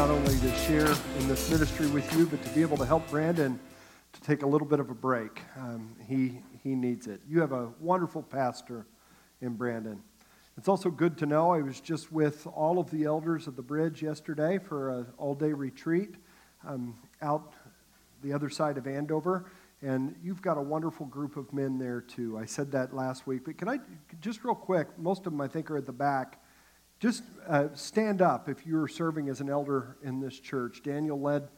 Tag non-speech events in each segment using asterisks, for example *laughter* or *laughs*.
not only to share in this ministry with you, but to be able to help Brandon to take a little bit of a break. Um, he, he needs it. You have a wonderful pastor in Brandon. It's also good to know I was just with all of the elders of the bridge yesterday for an all day retreat um, out the other side of Andover. And you've got a wonderful group of men there too. I said that last week. But can I, just real quick, most of them I think are at the back. Just uh, stand up if you're serving as an elder in this church. Daniel led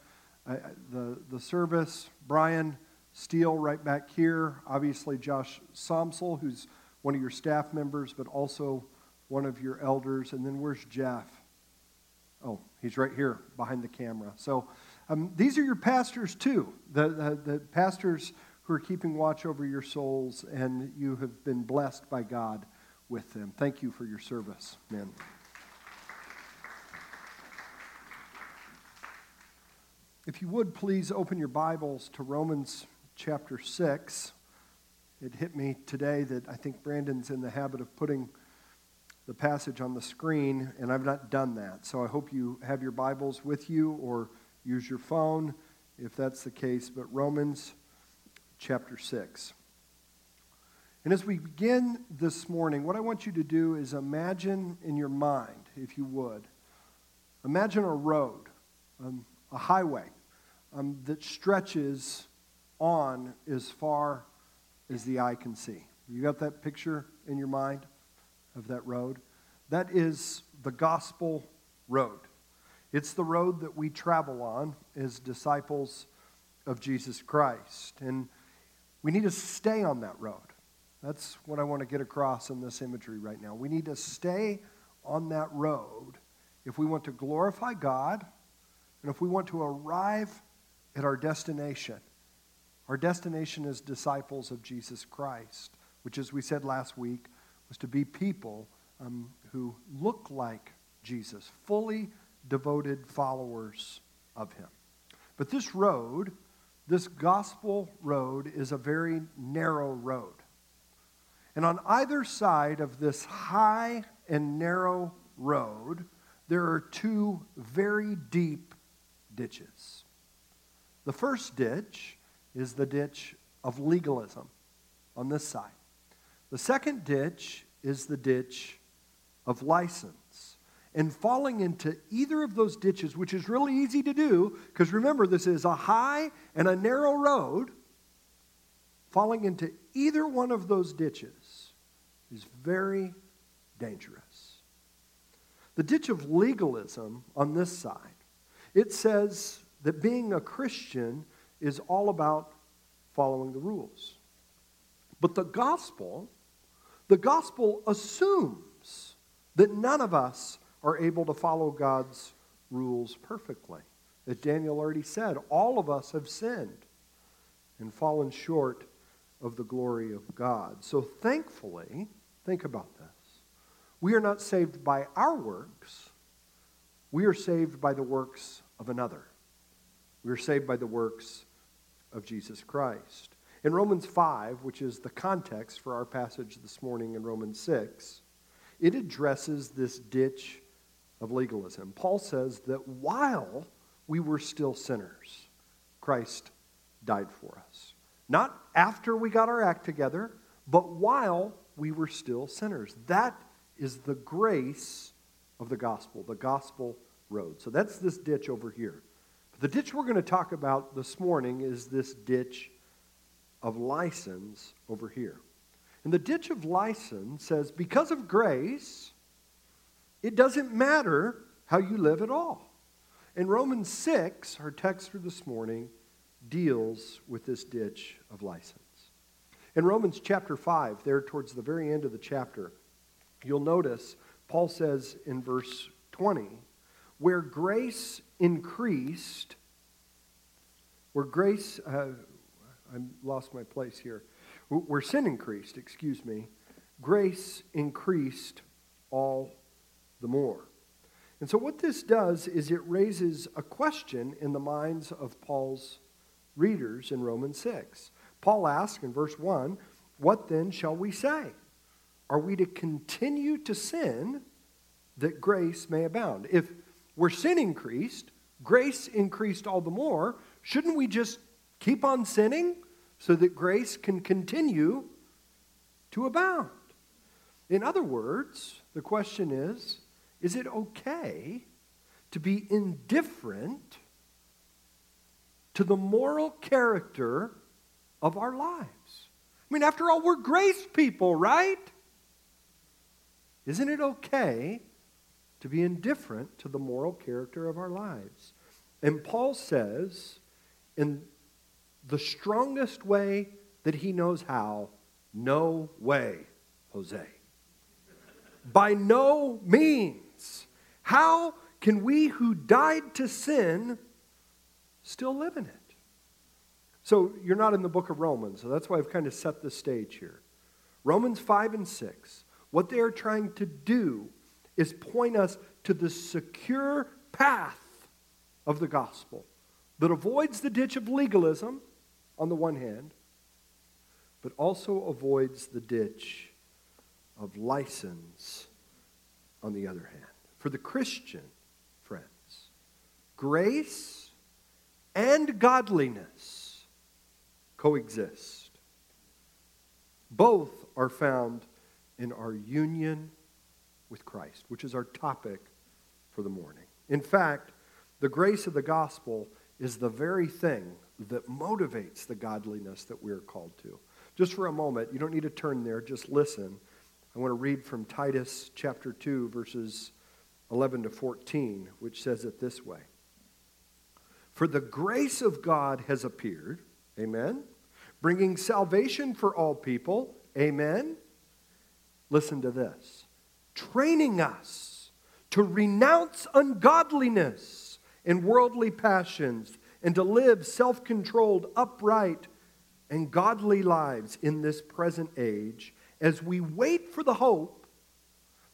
uh, the, the service. Brian Steele, right back here. Obviously, Josh Somsel, who's one of your staff members, but also one of your elders. And then where's Jeff? Oh, he's right here behind the camera. So um, these are your pastors, too, the, the, the pastors who are keeping watch over your souls, and you have been blessed by God with them. Thank you for your service, men. If you would, please open your Bibles to Romans chapter 6. It hit me today that I think Brandon's in the habit of putting the passage on the screen, and I've not done that. So I hope you have your Bibles with you or use your phone if that's the case. But Romans chapter 6. And as we begin this morning, what I want you to do is imagine in your mind, if you would, imagine a road. Um, a highway um, that stretches on as far as the eye can see. You got that picture in your mind of that road? That is the gospel road. It's the road that we travel on as disciples of Jesus Christ. And we need to stay on that road. That's what I want to get across in this imagery right now. We need to stay on that road if we want to glorify God and if we want to arrive at our destination, our destination as disciples of Jesus Christ, which, as we said last week, was to be people um, who look like Jesus, fully devoted followers of him. But this road, this gospel road, is a very narrow road. And on either side of this high and narrow road, there are two very deep ditches. The first ditch is the ditch of legalism on this side. The second ditch is the ditch of license. And falling into either of those ditches, which is really easy to do, because remember, this is a high and a narrow road, falling into either one of those ditches is very dangerous. The ditch of legalism on this side it says that being a Christian is all about following the rules. But the gospel, the gospel assumes that none of us are able to follow God's rules perfectly. As Daniel already said, all of us have sinned and fallen short of the glory of God. So thankfully, think about this. We are not saved by our works, we are saved by the works of another. We are saved by the works of Jesus Christ. In Romans 5, which is the context for our passage this morning in Romans 6, it addresses this ditch of legalism. Paul says that while we were still sinners, Christ died for us. Not after we got our act together, but while we were still sinners. That is the grace of the gospel, the gospel road. So that's this ditch over here. The ditch we're going to talk about this morning is this ditch of license over here. And the ditch of license says, because of grace, it doesn't matter how you live at all. In Romans 6, our text for this morning deals with this ditch of license. In Romans chapter 5, there towards the very end of the chapter, you'll notice Paul says in verse 20, where grace increased, where grace, uh, I lost my place here, where sin increased, excuse me, grace increased all the more. And so, what this does is it raises a question in the minds of Paul's readers in Romans 6. Paul asks in verse 1 What then shall we say? Are we to continue to sin that grace may abound? If where sin increased, grace increased all the more, shouldn't we just keep on sinning so that grace can continue to abound? In other words, the question is is it okay to be indifferent to the moral character of our lives? I mean, after all, we're grace people, right? Isn't it okay to be indifferent to the moral character of our lives? And Paul says, in the strongest way that he knows how, no way, Jose. By no means. How can we who died to sin still live in it? So you're not in the book of Romans, so that's why I've kind of set the stage here. Romans 5 and 6, what they are trying to do is point us to the secure path of the gospel that avoids the ditch of legalism on the one hand, but also avoids the ditch of license on the other hand. For the Christian, friends, grace and godliness coexist. Both are found in our union with Christ, which is our topic for the morning. In fact, the grace of the gospel is the very thing that motivates the godliness that we are called to. Just for a moment, you don't need to turn there, just listen. I want to read from Titus chapter 2, verses 11 to 14, which says it this way For the grace of God has appeared, amen, bringing salvation for all people, amen. Listen to this training us to renounce ungodliness and worldly passions and to live self controlled, upright, and godly lives in this present age as we wait for the hope,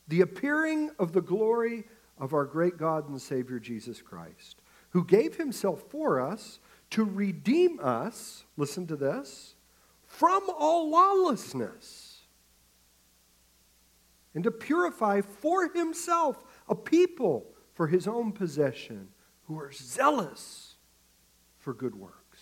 the appearing of the glory of our great God and Savior Jesus Christ, who gave himself for us to redeem us, listen to this, from all lawlessness, and to purify for himself a people for his own possession who are zealous for good works.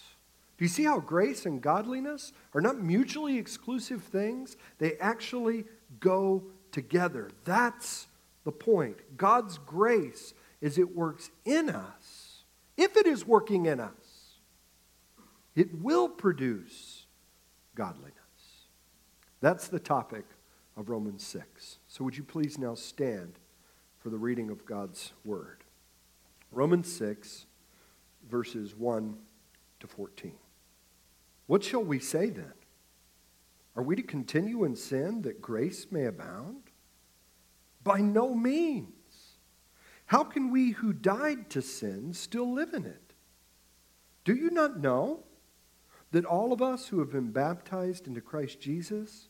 Do you see how grace and godliness are not mutually exclusive things? They actually go together. That's the point. God's grace is it works in us. If it is working in us, it will produce godliness. That's the topic of Romans 6. So would you please now stand for the reading of God's word? Romans 6, verses 1 to 14. What shall we say then? Are we to continue in sin that grace may abound? By no means. How can we who died to sin still live in it? Do you not know that all of us who have been baptized into Christ Jesus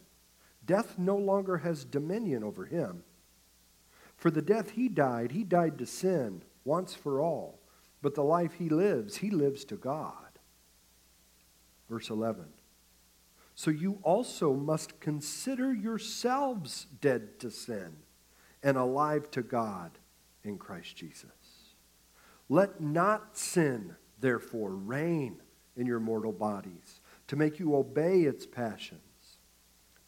Death no longer has dominion over him. For the death he died, he died to sin once for all. But the life he lives, he lives to God. Verse 11. So you also must consider yourselves dead to sin and alive to God in Christ Jesus. Let not sin, therefore, reign in your mortal bodies to make you obey its passions.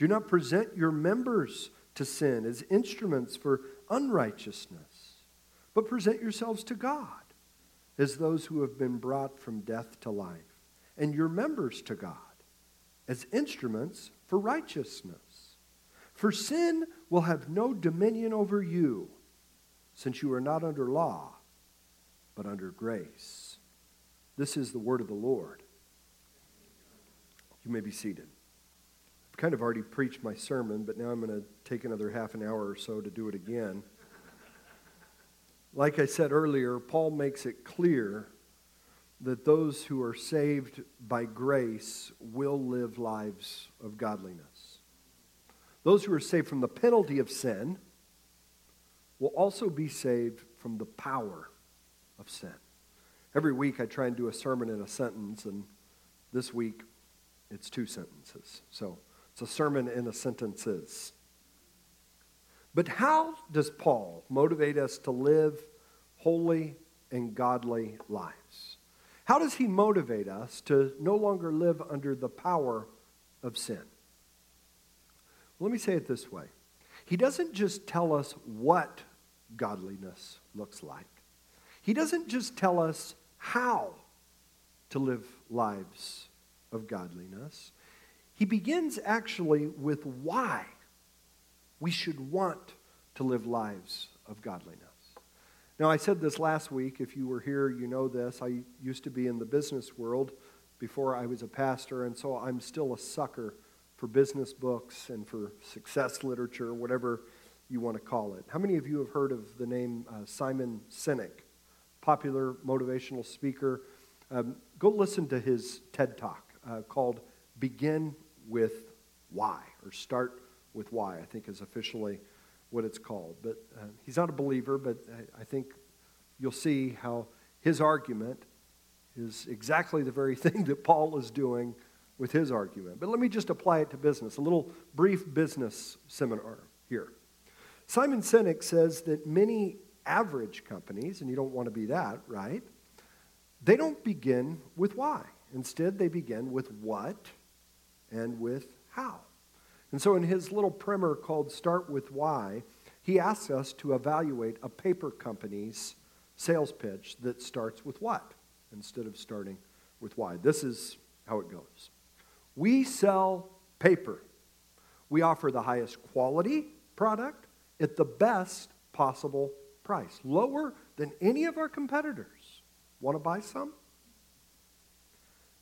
Do not present your members to sin as instruments for unrighteousness, but present yourselves to God as those who have been brought from death to life and your members to God as instruments for righteousness. For sin will have no dominion over you, since you are not under law, but under grace. This is the word of the Lord. You may be seated. Kind of already preached my sermon, but now I'm going to take another half an hour or so to do it again. Like I said earlier, Paul makes it clear that those who are saved by grace will live lives of godliness. Those who are saved from the penalty of sin will also be saved from the power of sin. Every week I try and do a sermon in a sentence, and this week it's two sentences. So it's a sermon in a sentences. But how does Paul motivate us to live holy and godly lives? How does he motivate us to no longer live under the power of sin? Let me say it this way He doesn't just tell us what godliness looks like, He doesn't just tell us how to live lives of godliness. He begins actually with why we should want to live lives of godliness. Now, I said this last week. If you were here, you know this. I used to be in the business world before I was a pastor, and so I'm still a sucker for business books and for success literature, whatever you want to call it. How many of you have heard of the name uh, Simon Sinek, popular motivational speaker? Um, go listen to his TED Talk uh, called Begin with Why, or Start with Why, I think is officially what it's called. But uh, he's not a believer, but I, I think you'll see how his argument is exactly the very *laughs* thing that Paul is doing with his argument. But let me just apply it to business, a little brief business seminar here. Simon Sinek says that many average companies, and you don't want to be that, right? They don't begin with why. Instead, they begin with what and with how. And so, in his little primer called Start with Why, he asks us to evaluate a paper company's sales pitch that starts with what instead of starting with why. This is how it goes We sell paper, we offer the highest quality product at the best possible price, lower than any of our competitors. Want to buy some?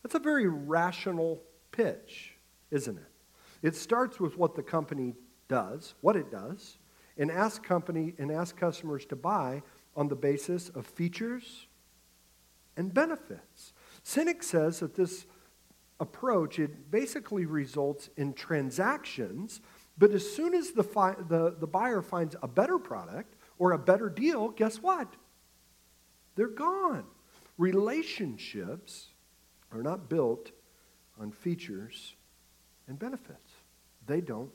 That's a very rational pitch, isn't it? It starts with what the company does, what it does, and ask company and ask customers to buy on the basis of features and benefits. Sinek says that this approach it basically results in transactions, but as soon as the, fi- the, the buyer finds a better product or a better deal, guess what? They're gone. Relationships are not built on features and benefits. They don't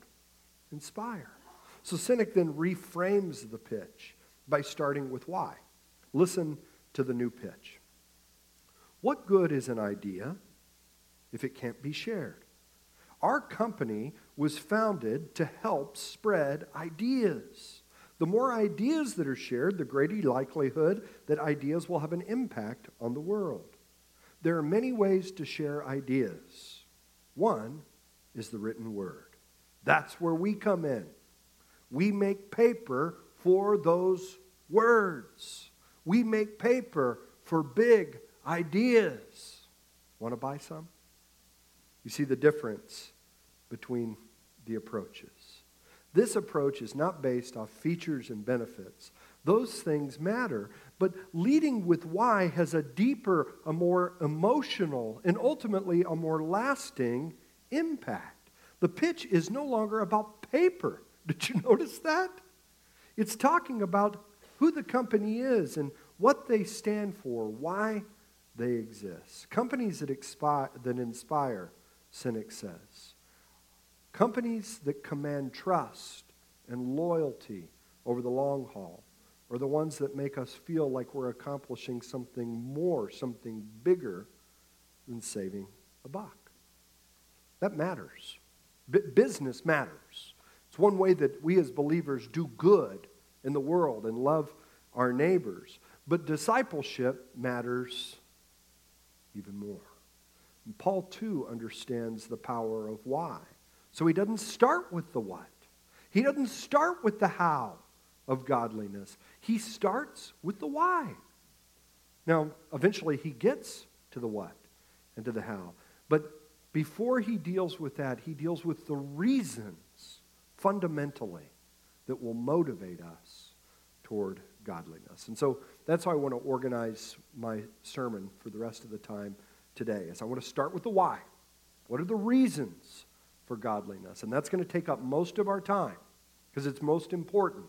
inspire. So Sinek then reframes the pitch by starting with why. Listen to the new pitch. What good is an idea if it can't be shared? Our company was founded to help spread ideas. The more ideas that are shared, the greater likelihood that ideas will have an impact on the world. There are many ways to share ideas. One is the written word. That's where we come in. We make paper for those words. We make paper for big ideas. Want to buy some? You see the difference between the approaches. This approach is not based off features and benefits. Those things matter, but leading with why has a deeper, a more emotional, and ultimately a more lasting impact. The pitch is no longer about paper. *laughs* Did you notice that? It's talking about who the company is and what they stand for, why they exist. Companies that, expire, that inspire, Sinek says. Companies that command trust and loyalty over the long haul are the ones that make us feel like we're accomplishing something more, something bigger than saving a buck. That matters. B- business matters. It's one way that we as believers do good in the world and love our neighbors. But discipleship matters even more. And Paul, too, understands the power of why. So he doesn't start with the what, he doesn't start with the how of godliness. He starts with the why. Now, eventually, he gets to the what and to the how. But before he deals with that, he deals with the reasons fundamentally that will motivate us toward godliness. And so that's how I want to organize my sermon for the rest of the time today. Is I want to start with the why. What are the reasons for godliness? And that's going to take up most of our time because it's most important.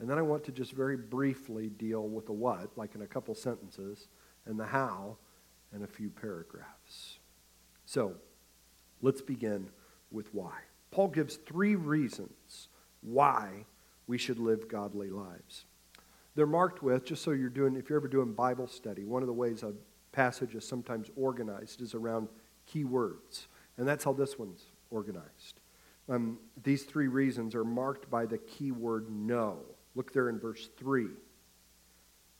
And then I want to just very briefly deal with the what, like in a couple sentences, and the how in a few paragraphs. So, let's begin with why. Paul gives three reasons why we should live godly lives. They're marked with, just so you're doing, if you're ever doing Bible study, one of the ways a passage is sometimes organized is around key words. And that's how this one's organized. Um, these three reasons are marked by the key word know. Look there in verse 3.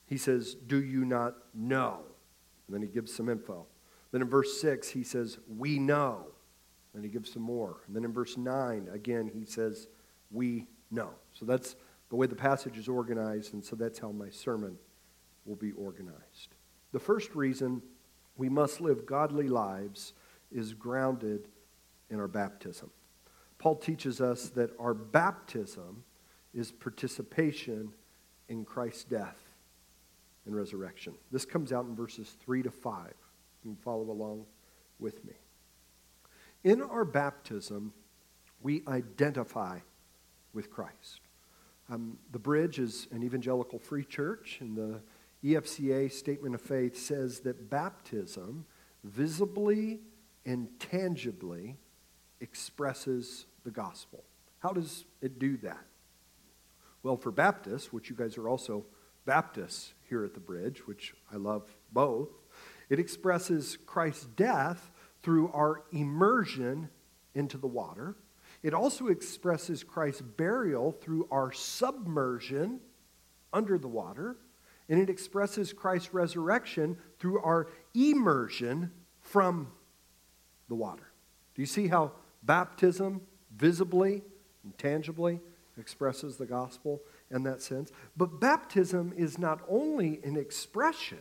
He says, Do you not know? And then he gives some info. Then in verse 6, he says, We know. And he gives some more. And then in verse 9, again, he says, We know. So that's the way the passage is organized, and so that's how my sermon will be organized. The first reason we must live godly lives is grounded in our baptism. Paul teaches us that our baptism is participation in Christ's death and resurrection. This comes out in verses 3 to 5. You can follow along with me. In our baptism, we identify with Christ. Um, the Bridge is an evangelical free church, and the EFCA Statement of Faith says that baptism visibly and tangibly expresses the gospel. How does it do that? Well, for Baptists, which you guys are also Baptists here at the Bridge, which I love both, it expresses Christ's death through our immersion into the water. It also expresses Christ's burial through our submersion under the water. And it expresses Christ's resurrection through our immersion from the water. Do you see how baptism visibly and tangibly expresses the gospel in that sense. But baptism is not only an expression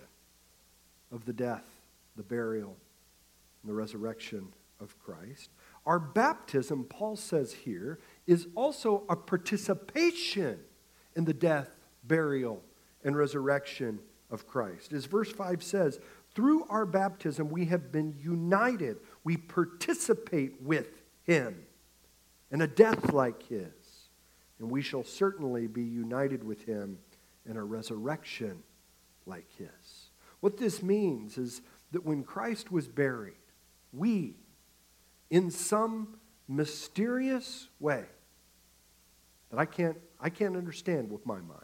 of the death, the burial, and the resurrection of Christ. Our baptism, Paul says here, is also a participation in the death, burial, and resurrection of Christ. As verse 5 says, through our baptism, we have been united. We participate with him in a death like his and we shall certainly be united with him in a resurrection like his. What this means is that when Christ was buried, we, in some mysterious way that I can't, I can't understand with my mind,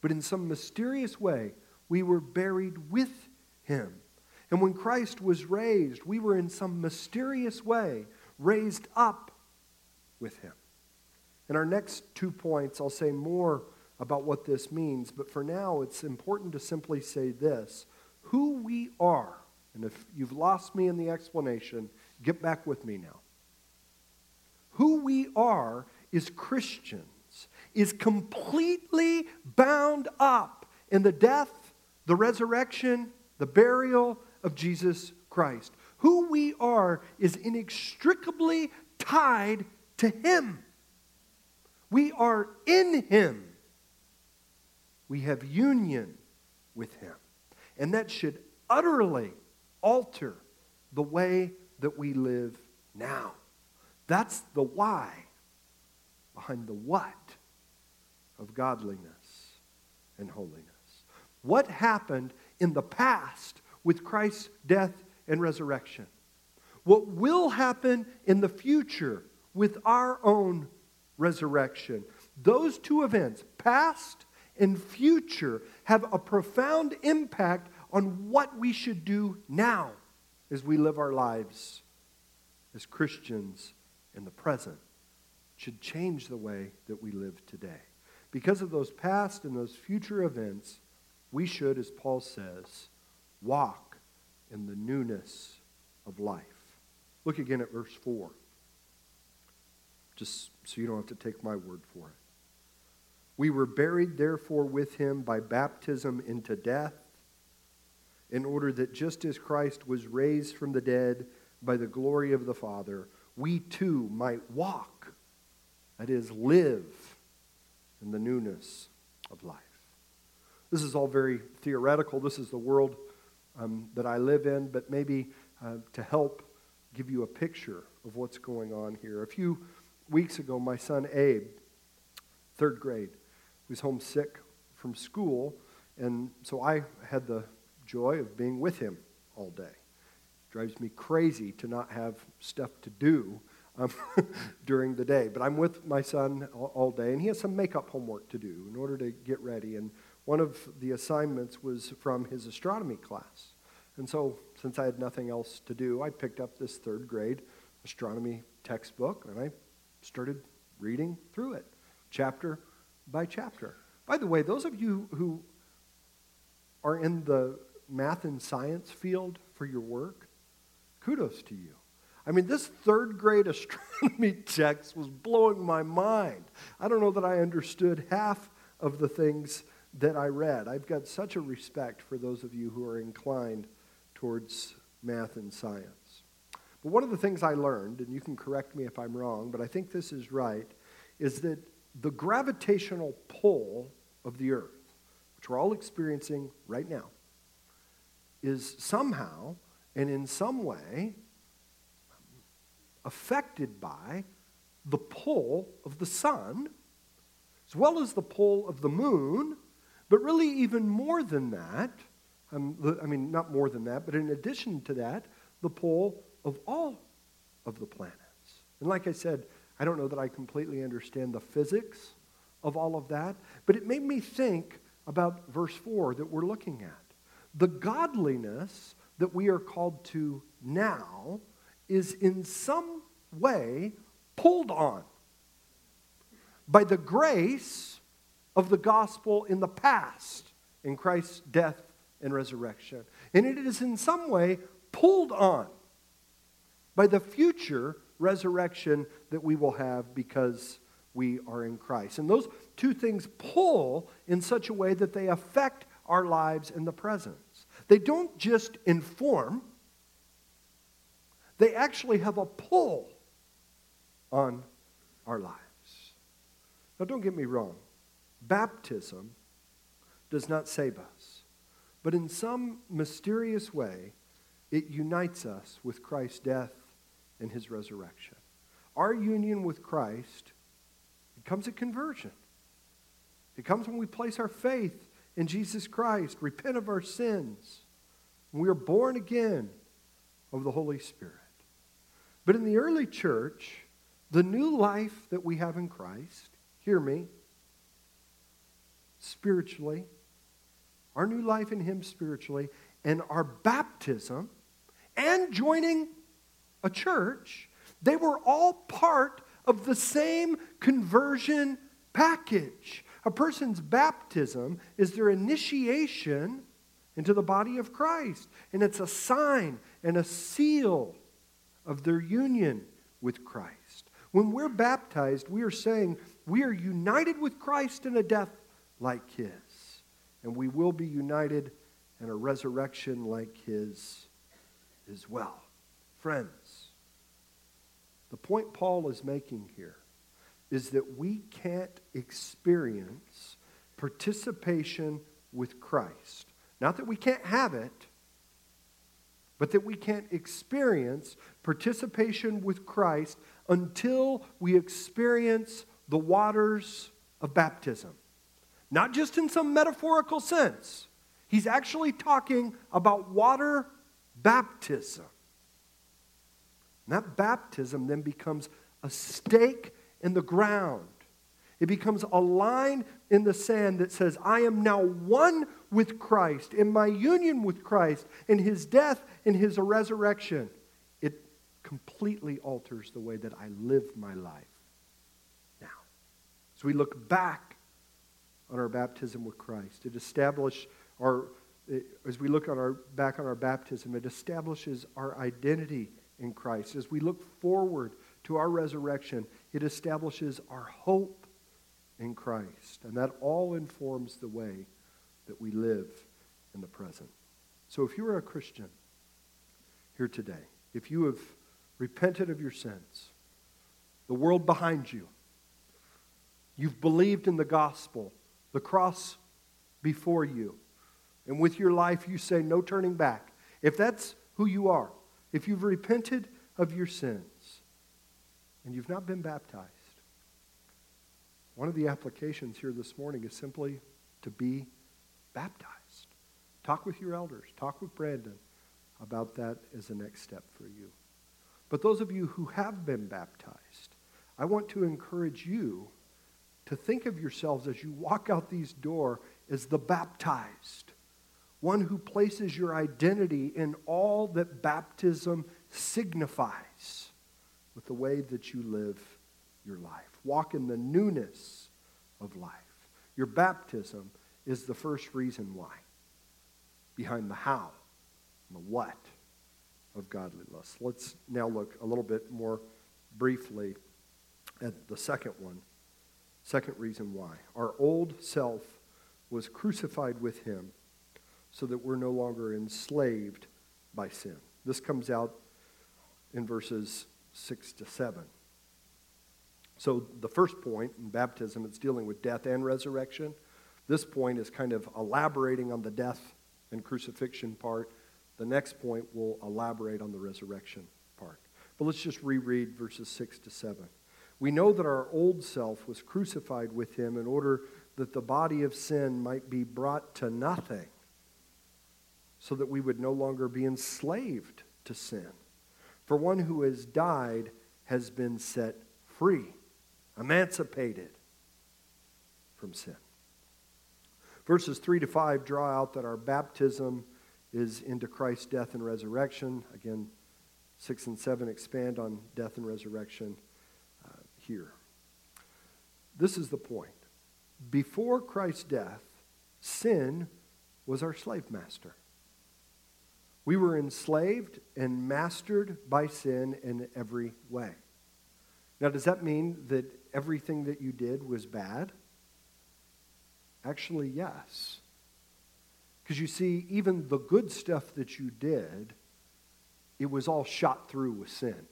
but in some mysterious way, we were buried with him. And when Christ was raised, we were in some mysterious way raised up with him. In our next two points, I'll say more about what this means, but for now, it's important to simply say this who we are. And if you've lost me in the explanation, get back with me now. Who we are is Christians, is completely bound up in the death, the resurrection, the burial of Jesus Christ. Who we are is inextricably tied to Him. We are in Him. We have union with Him. And that should utterly alter the way that we live now. That's the why behind the what of godliness and holiness. What happened in the past with Christ's death and resurrection? What will happen in the future with our own resurrection. Those two events, past and future, have a profound impact on what we should do now as we live our lives as Christians in the present. Should change the way that we live today. Because of those past and those future events, we should, as Paul says, walk in the newness of life. Look again at verse 4, just so you don't have to take my word for it. We were buried, therefore, with him by baptism into death, in order that just as Christ was raised from the dead by the glory of the Father, we too might walk, that is, live in the newness of life. This is all very theoretical. This is the world um, that I live in, but maybe uh, to help give you a picture of what's going on here. A few weeks ago, my son Abe, third grade, was homesick from school, and so I had the joy of being with him all day. Drives me crazy to not have stuff to do um, *laughs* during the day. But I'm with my son all, all day, and he has some makeup homework to do in order to get ready. And one of the assignments was from his astronomy class. And so, since I had nothing else to do, I picked up this third grade astronomy textbook and I started reading through it, chapter by chapter. By the way, those of you who are in the math and science field for your work, kudos to you. I mean, this third grade *laughs* astronomy text was blowing my mind. I don't know that I understood half of the things that I read. I've got such a respect for those of you who are inclined towards math and science. But one of the things I learned, and you can correct me if I'm wrong, but I think this is right, is that the gravitational pull of the earth, which we're all experiencing right now, is somehow and in some way affected by the pull of the sun, as well as the pull of the moon, but really even more than that, um, I mean, not more than that, but in addition to that, the pull of all of the planets. And like I said, I don't know that I completely understand the physics of all of that, but it made me think about verse 4 that we're looking at. The godliness that we are called to now is in some way pulled on by the grace of the gospel in the past, in Christ's death and resurrection. And it is in some way pulled on by the future resurrection that we will have because we are in Christ. And those two things pull in such a way that they affect our lives in the present. They don't just inform, they actually have a pull on our lives. Now, don't get me wrong, baptism does not save us, but in some mysterious way, it unites us with Christ's death and his resurrection. Our union with Christ becomes a conversion. It comes when we place our faith in Jesus Christ, repent of our sins, we are born again of the Holy Spirit. But in the early church, the new life that we have in Christ, hear me, spiritually, our new life in Him spiritually, and our baptism, and joining a church, they were all part of the same conversion package. A person's baptism is their initiation into the body of Christ, and it's a sign and a seal of their union with Christ. When we're baptized, we are saying we are united with Christ in a death like his, and we will be united in a resurrection like his as well. Friends, the point Paul is making here is that we can't experience participation with Christ. Not that we can't have it, but that we can't experience participation with Christ until we experience the waters of baptism. Not just in some metaphorical sense, he's actually talking about water baptism. And that baptism then becomes a stake in the ground. It becomes a line in the sand that says, I am now one with Christ, in my union with Christ, in his death, in his resurrection. It completely alters the way that I live my life now. As we look back on our baptism with Christ, it establishes our as we look on our, back on our baptism, it establishes our identity in Christ. As we look forward to our resurrection, it establishes our hope in Christ. And that all informs the way that we live in the present. So if you are a Christian here today, if you have repented of your sins, the world behind you, you've believed in the gospel, the cross before you, and with your life you say, no turning back. If that's who you are, if you've repented of your sins and you've not been baptized, one of the applications here this morning is simply to be baptized. Talk with your elders, talk with Brandon about that as a next step for you. But those of you who have been baptized, I want to encourage you to think of yourselves as you walk out these door as the baptized, one who places your identity in all that baptism signifies with the way that you live your life. Walk in the newness of life. Your baptism is the first reason why, behind the how and the what of godliness. Let's now look a little bit more briefly at the second one. Second reason why. Our old self was crucified with him so that we're no longer enslaved by sin. This comes out in verses 6 to 7. So, the first point in baptism, it's dealing with death and resurrection. This point is kind of elaborating on the death and crucifixion part. The next point will elaborate on the resurrection part. But let's just reread verses 6 to 7. We know that our old self was crucified with him in order that the body of sin might be brought to nothing, so that we would no longer be enslaved to sin. For one who has died has been set free, emancipated from sin. Verses 3 to 5 draw out that our baptism is into Christ's death and resurrection. Again, 6 and 7 expand on death and resurrection uh, here. This is the point. Before Christ's death, sin was our slave master. We were enslaved and mastered by sin in every way. Now, does that mean that everything that you did was bad? Actually, yes. Because you see, even the good stuff that you did, it was all shot through with sin.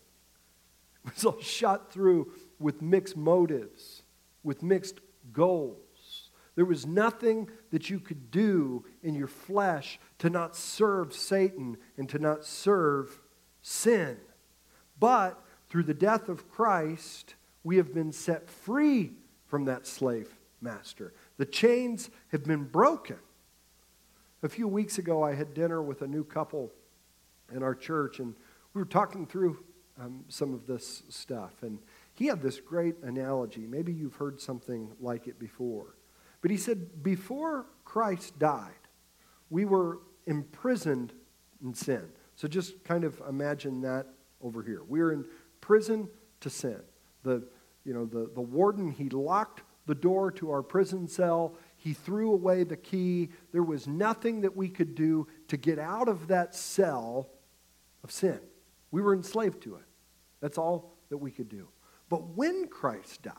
It was all *laughs* shot through with mixed motives, with mixed goals. There was nothing that you could do in your flesh to not serve Satan and to not serve sin. But through the death of Christ, we have been set free from that slave master. The chains have been broken. A few weeks ago, I had dinner with a new couple in our church, and we were talking through um, some of this stuff. And he had this great analogy. Maybe you've heard something like it before. But he said, before Christ died, we were imprisoned in sin. So just kind of imagine that over here. We were in prison to sin. The, you know, the, the warden, he locked the door to our prison cell. He threw away the key. There was nothing that we could do to get out of that cell of sin. We were enslaved to it. That's all that we could do. But when Christ died,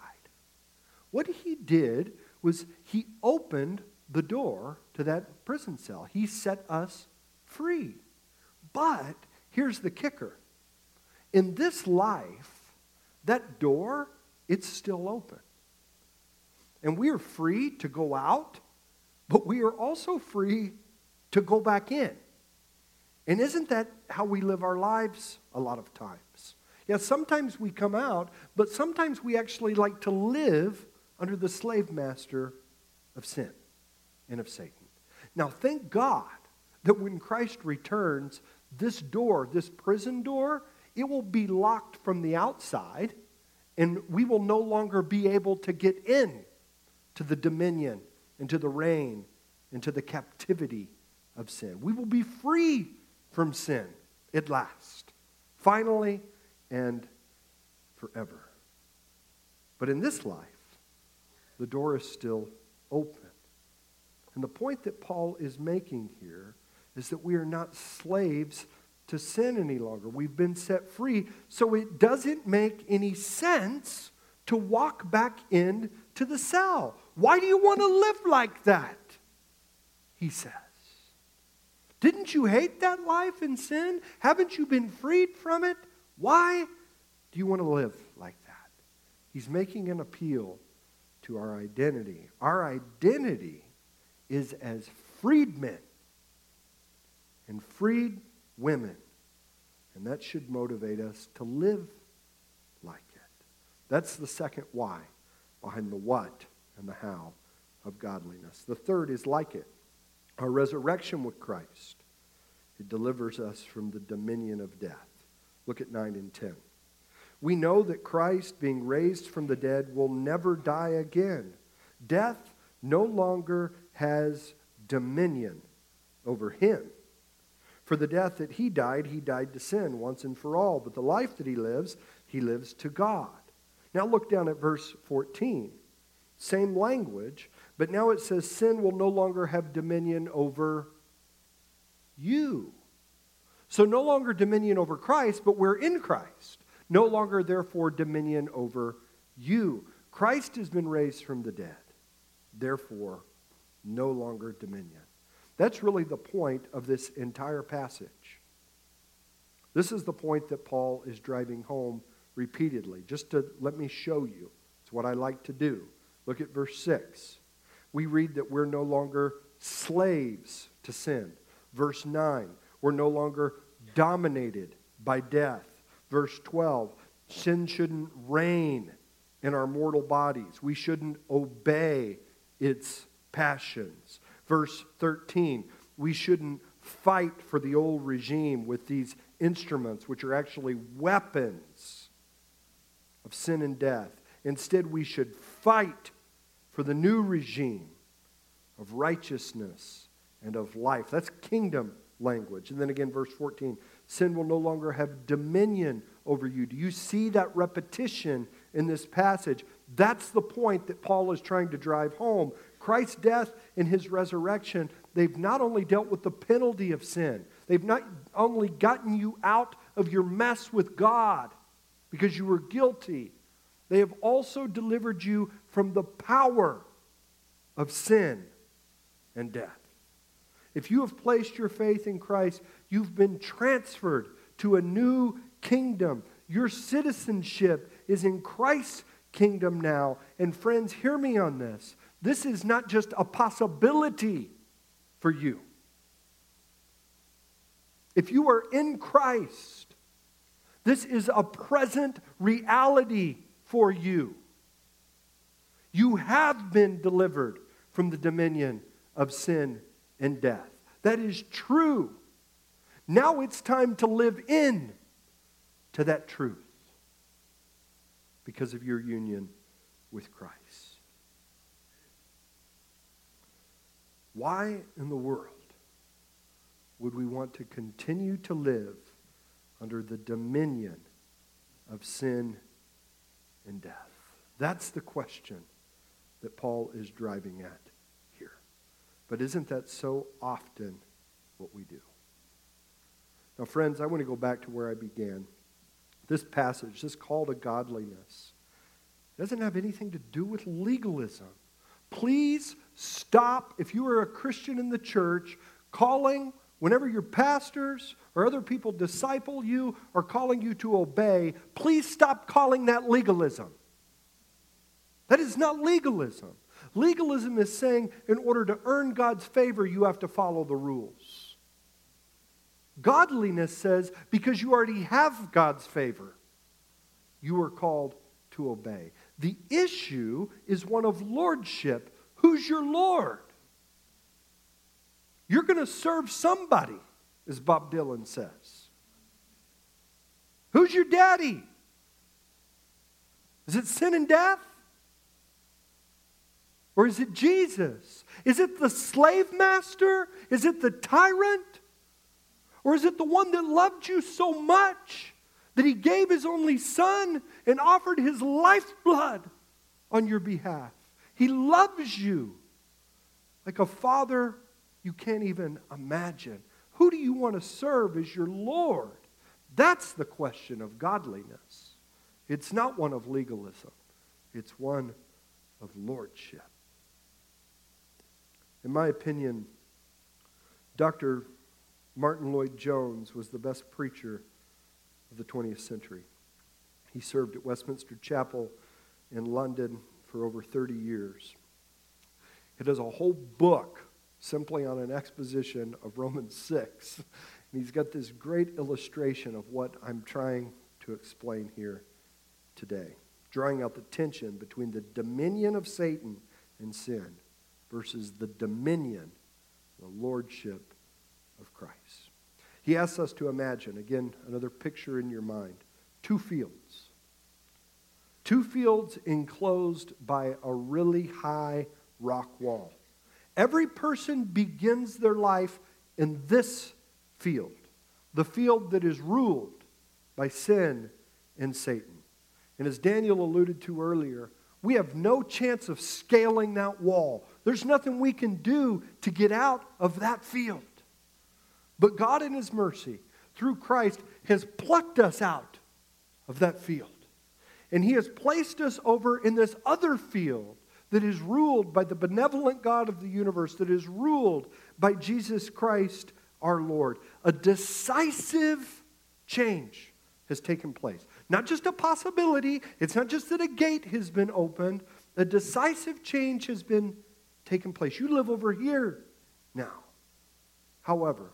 what he did was he opened the door to that prison cell. He set us free. But here's the kicker. In this life, that door, it's still open. And we are free to go out, but we are also free to go back in. And isn't that how we live our lives a lot of times? Yeah, sometimes we come out, but sometimes we actually like to live under the slave master of sin and of Satan. Now, thank God that when Christ returns, this door, this prison door, it will be locked from the outside, and we will no longer be able to get in to the dominion and to the reign and to the captivity of sin. We will be free from sin at last, finally and forever. But in this life, the door is still open. And the point that Paul is making here is that we are not slaves to sin any longer. We've been set free, so it doesn't make any sense to walk back into the cell. Why do you want to live like that? He says. Didn't you hate that life in sin? Haven't you been freed from it? Why do you want to live like that? He's making an appeal to our identity. Our identity is as freedmen and freed women. And that should motivate us to live like it. That's the second why behind the what and the how of godliness. The third is like it our resurrection with Christ. It delivers us from the dominion of death. Look at 9 and 10. We know that Christ, being raised from the dead, will never die again. Death no longer has dominion over him. For the death that he died, he died to sin once and for all. But the life that he lives, he lives to God. Now look down at verse 14. Same language, but now it says sin will no longer have dominion over you. So no longer dominion over Christ, but we're in Christ no longer, therefore, dominion over you. Christ has been raised from the dead, therefore, no longer dominion. That's really the point of this entire passage. This is the point that Paul is driving home repeatedly. Just to let me show you, it's what I like to do. Look at verse 6. We read that we're no longer slaves to sin. Verse 9, we're no longer dominated by death. Verse 12 sin shouldn't reign in our mortal bodies, we shouldn't obey its passions. Verse 13 we shouldn't fight for the old regime with these instruments, which are actually weapons of sin and death. Instead, we should fight for the new regime of righteousness and of life. That's kingdom language. And then again, verse 14 sin will no longer have dominion over you. Do you see that repetition in this passage? That's the point that Paul is trying to drive home. Christ's death and his resurrection, they've not only dealt with the penalty of sin, they've not only gotten you out of your mess with God because you were guilty, they have also delivered you from the power of sin and death. If you have placed your faith in Christ, you've been transferred to a new kingdom. Your citizenship is in Christ's kingdom now. And friends, hear me on this. This is not just a possibility for you. If you are in Christ, this is a present reality for you. You have been delivered from the dominion of sin and death. That is true. Now it's time to live in to that truth because of your union with Christ. Why in the world would we want to continue to live under the dominion of sin and death? That's the question that Paul is driving at. But isn't that so often what we do? Now, friends, I want to go back to where I began. This passage, this call to godliness, doesn't have anything to do with legalism. Please stop, if you are a Christian in the church, calling whenever your pastors or other people disciple you or calling you to obey, please stop calling that legalism. That is not legalism. Legalism is saying in order to earn God's favor, you have to follow the rules. Godliness says because you already have God's favor, you are called to obey. The issue is one of lordship. Who's your Lord? You're going to serve somebody, as Bob Dylan says. Who's your daddy? Is it sin and death? Or is it Jesus? Is it the slave master? Is it the tyrant? Or is it the one that loved you so much that he gave his only son and offered his lifeblood on your behalf? He loves you like a father you can't even imagine. Who do you want to serve as your Lord? That's the question of godliness. It's not one of legalism, it's one of lordship. In my opinion, Dr. Martyn Lloyd-Jones was the best preacher of the 20th century. He served at Westminster Chapel in London for over 30 years. He has a whole book simply on an exposition of Romans 6. And he's got this great illustration of what I'm trying to explain here today, drawing out the tension between the dominion of Satan and sin versus the dominion, the lordship of Christ. He asks us to imagine, again, another picture in your mind, two fields. Two fields enclosed by a really high rock wall. Every person begins their life in this field, the field that is ruled by sin and Satan. And as Daniel alluded to earlier, we have no chance of scaling that wall. There's nothing we can do to get out of that field. But God, in His mercy, through Christ, has plucked us out of that field. And He has placed us over in this other field that is ruled by the benevolent God of the universe, that is ruled by Jesus Christ our Lord. A decisive change has taken place. Not just a possibility, it's not just that a gate has been opened, a decisive change has been taken place. You live over here now. However,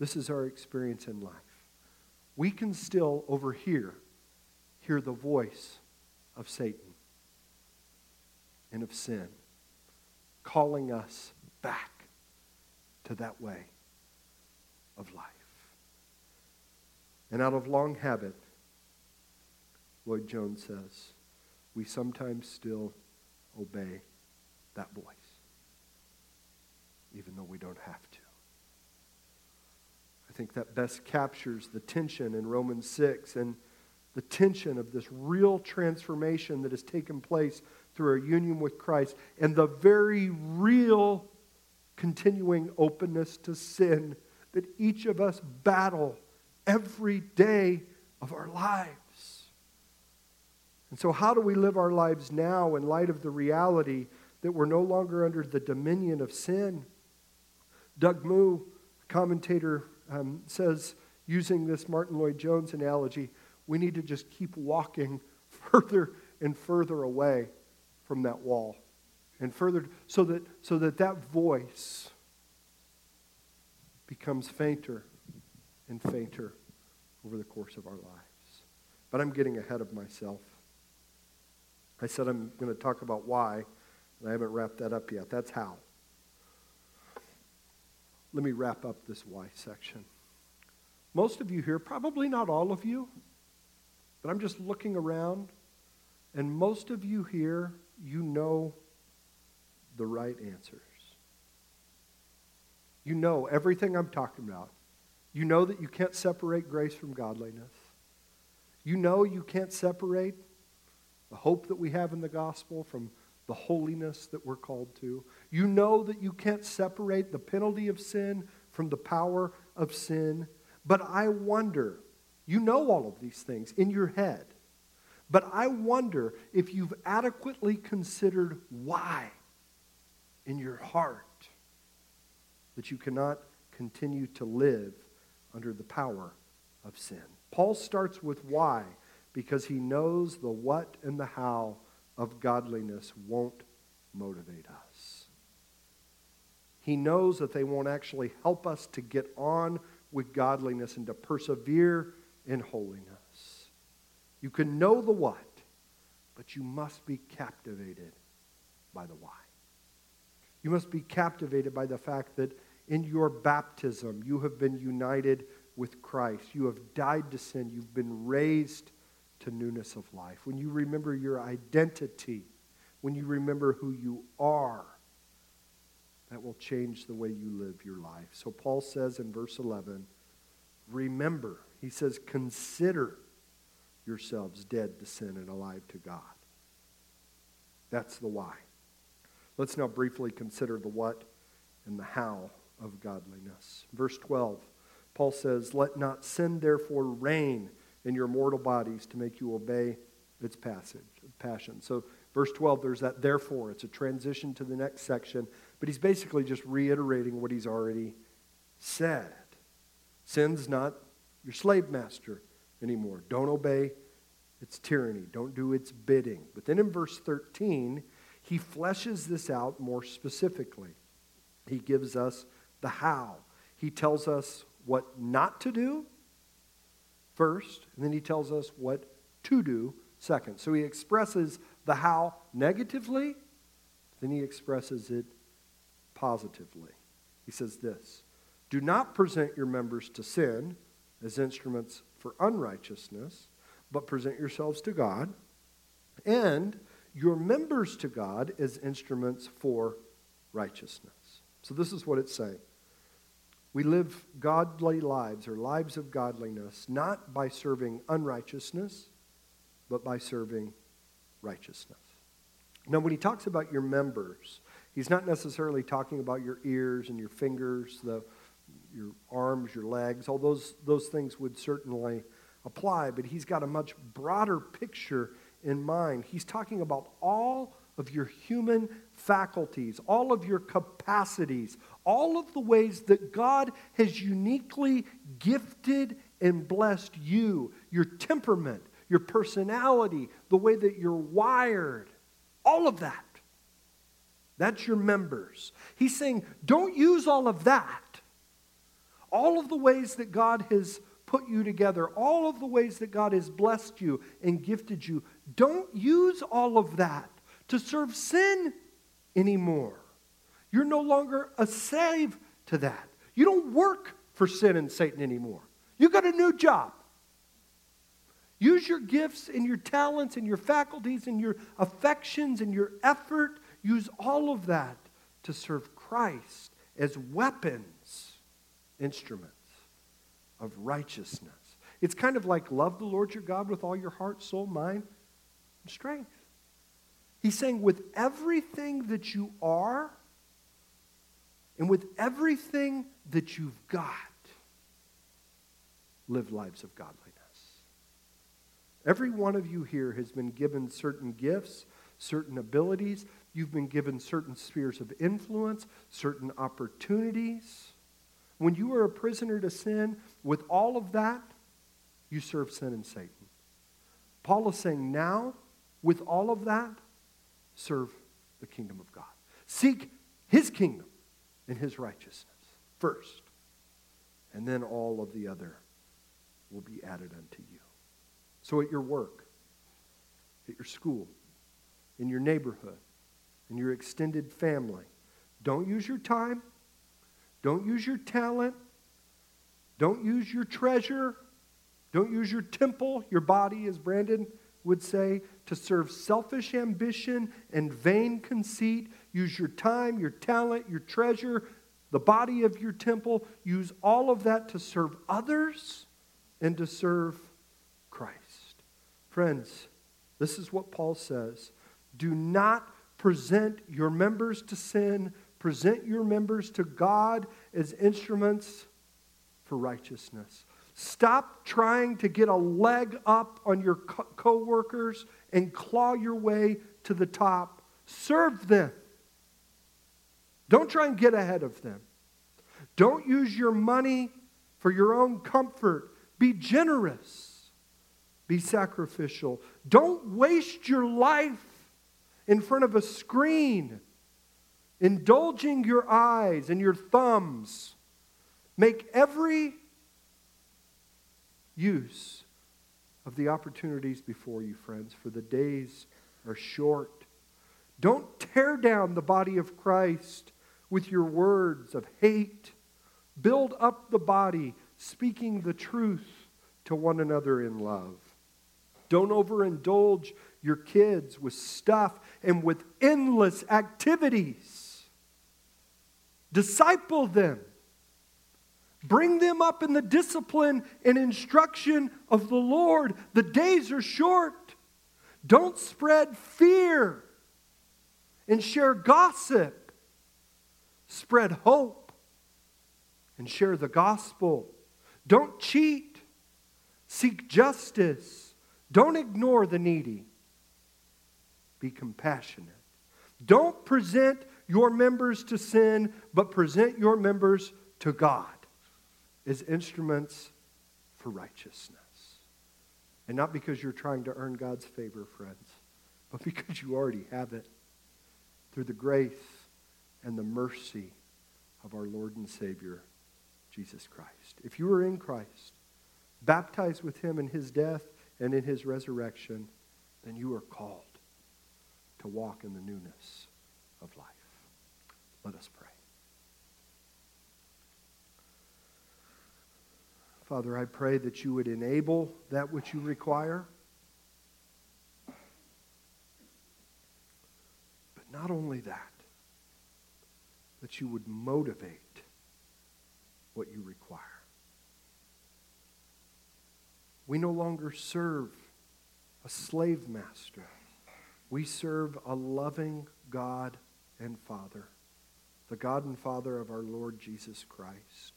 this is our experience in life. We can still, over here, hear the voice of Satan and of sin, calling us back to that way of life. And out of long habit, Lloyd-Jones says, we sometimes still obey that voice, even though we don't have to. I think that best captures the tension in Romans 6 and the tension of this real transformation that has taken place through our union with Christ and the very real continuing openness to sin that each of us battle every day of our lives. And so, how do we live our lives now in light of the reality that we're no longer under the dominion of sin? Doug Moo, commentator, um, says, using this Martyn Lloyd-Jones analogy, we need to just keep walking *laughs* further and further away from that wall and further so that so that that voice becomes fainter and fainter over the course of our lives. But i'm getting ahead of myself. I said i'm going to talk about why and i haven't wrapped that up yet that's how let me wrap up this why section most of you here probably not all of you but I'm just looking around, and most of you here, you know the right answers. You know everything I'm talking about. You know that you can't separate grace from godliness. You know you can't separate the hope that we have in the gospel from the holiness that we're called to. You know that you can't separate the penalty of sin from the power of sin. But I wonder you know all of these things in your head. But I wonder if you've adequately considered why in your heart that you cannot continue to live under the power of sin. Paul starts with why because he knows the what and the how of godliness won't motivate us. He knows that they won't actually help us to get on with godliness and to persevere in holiness. You can know the what, but you must be captivated by the why. You must be captivated by the fact that in your baptism you have been united with Christ. You have died to sin. You've been raised to newness of life. When you remember your identity, when you remember who you are, that will change the way you live your life. So Paul says in verse 11, remember he says, Consider yourselves dead to sin and alive to God. That's the why. Let's now briefly consider the what and the how of godliness. Verse 12, Paul says, Let not sin therefore reign in your mortal bodies to make you obey its passage, passion. So, verse 12, there's that therefore. It's a transition to the next section, but he's basically just reiterating what he's already said. Sin's not your slave master anymore. Don't obey its tyranny, don't do its bidding. But then in verse 13, he fleshes this out more specifically. He gives us the how. He tells us what not to do first, and then he tells us what to do second. So he expresses the how negatively, then he expresses it positively. He says this Do not present your members to sin as instruments for unrighteousness, but present yourselves to God, and your members to God as instruments for righteousness. So this is what it's saying. We live godly lives or lives of godliness not by serving unrighteousness, but by serving righteousness. Now, when he talks about your members, he's not necessarily talking about your ears and your fingers, the, your arms, your legs. All those, those things would certainly apply, but he's got a much broader picture in mind. He's talking about all of your human faculties, all of your capacities, all of the ways that God has uniquely gifted and blessed you, your temperament, your personality, the way that you're wired, all of that. That's your members. He's saying, don't use all of that. All of the ways that God has put you together, all of the ways that God has blessed you and gifted you, don't use all of that to serve sin anymore. You're no longer a slave to that. You don't work for sin and Satan anymore. You got a new job. Use your gifts and your talents and your faculties and your affections and your effort. Use all of that to serve Christ as weapons, instruments of righteousness. It's kind of like love the Lord your God with all your heart, soul, mind, and strength. He's saying, with everything that you are and with everything that you've got, live lives of godliness. Every one of you here has been given certain gifts, certain abilities. You've been given certain spheres of influence, certain opportunities. When you are a prisoner to sin, with all of that, you serve sin and Satan. Paul is saying now, with all of that, serve the kingdom of God. Seek his kingdom and his righteousness first, and then all of the other will be added unto you. So at your work, at your school, in your neighborhood, in your extended family, don't use your time, don't use your talent, don't use your treasure, don't use your temple, your body, as Brandon would say, to serve selfish ambition and vain conceit. Use your time, your talent, your treasure, the body of your temple. Use all of that to serve others and to serve Christ. Friends, this is what Paul says. Do not present your members to sin, present your members to God as instruments for righteousness. Stop trying to get a leg up on your co workers and claw your way to the top. Serve them. Don't try and get ahead of them. Don't use your money for your own comfort. Be generous. Be sacrificial. Don't waste your life in front of a screen, indulging your eyes and your thumbs. Make every use of the opportunities before you, friends, for the days are short. Don't tear down the body of Christ with your words of hate. Build up the body, speaking the truth to one another in love. Don't overindulge your kids with stuff and with endless activities. Disciple them Bring them up in the discipline and instruction of the Lord. The days are short. Don't spread fear and share gossip. Spread hope and share the gospel. Don't cheat. Seek justice. Don't ignore the needy. Be compassionate. Don't present your members to sin, but present your members to God as instruments for righteousness. And not because you're trying to earn God's favor, friends, but *laughs* because you already have it through the grace and the mercy of our Lord and Savior, Jesus Christ. If you are in Christ, baptized with him in his death and in his resurrection, then you are called to walk in the newness of life. Let us pray. Father, I pray that you would enable that which you require. But not only that, that you would motivate what you require. We no longer serve a slave master. We serve a loving God and Father, the God and Father of our Lord Jesus Christ.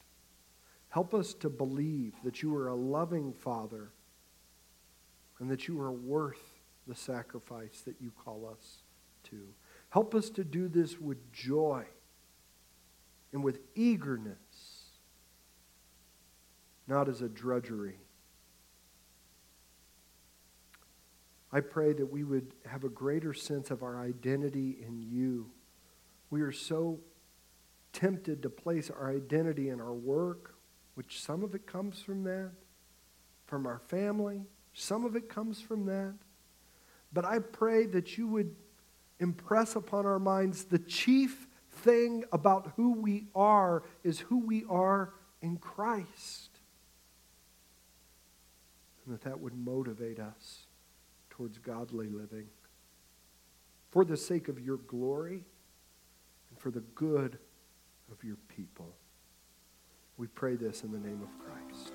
Help us to believe that you are a loving Father and that you are worth the sacrifice that you call us to. Help us to do this with joy and with eagerness, not as a drudgery. I pray that we would have a greater sense of our identity in you. We are so tempted to place our identity in our work which some of it comes from that, from our family, some of it comes from that. But I pray that you would impress upon our minds the chief thing about who we are is who we are in Christ. And that that would motivate us towards godly living for the sake of your glory and for the good of your people. We pray this in the name of Christ.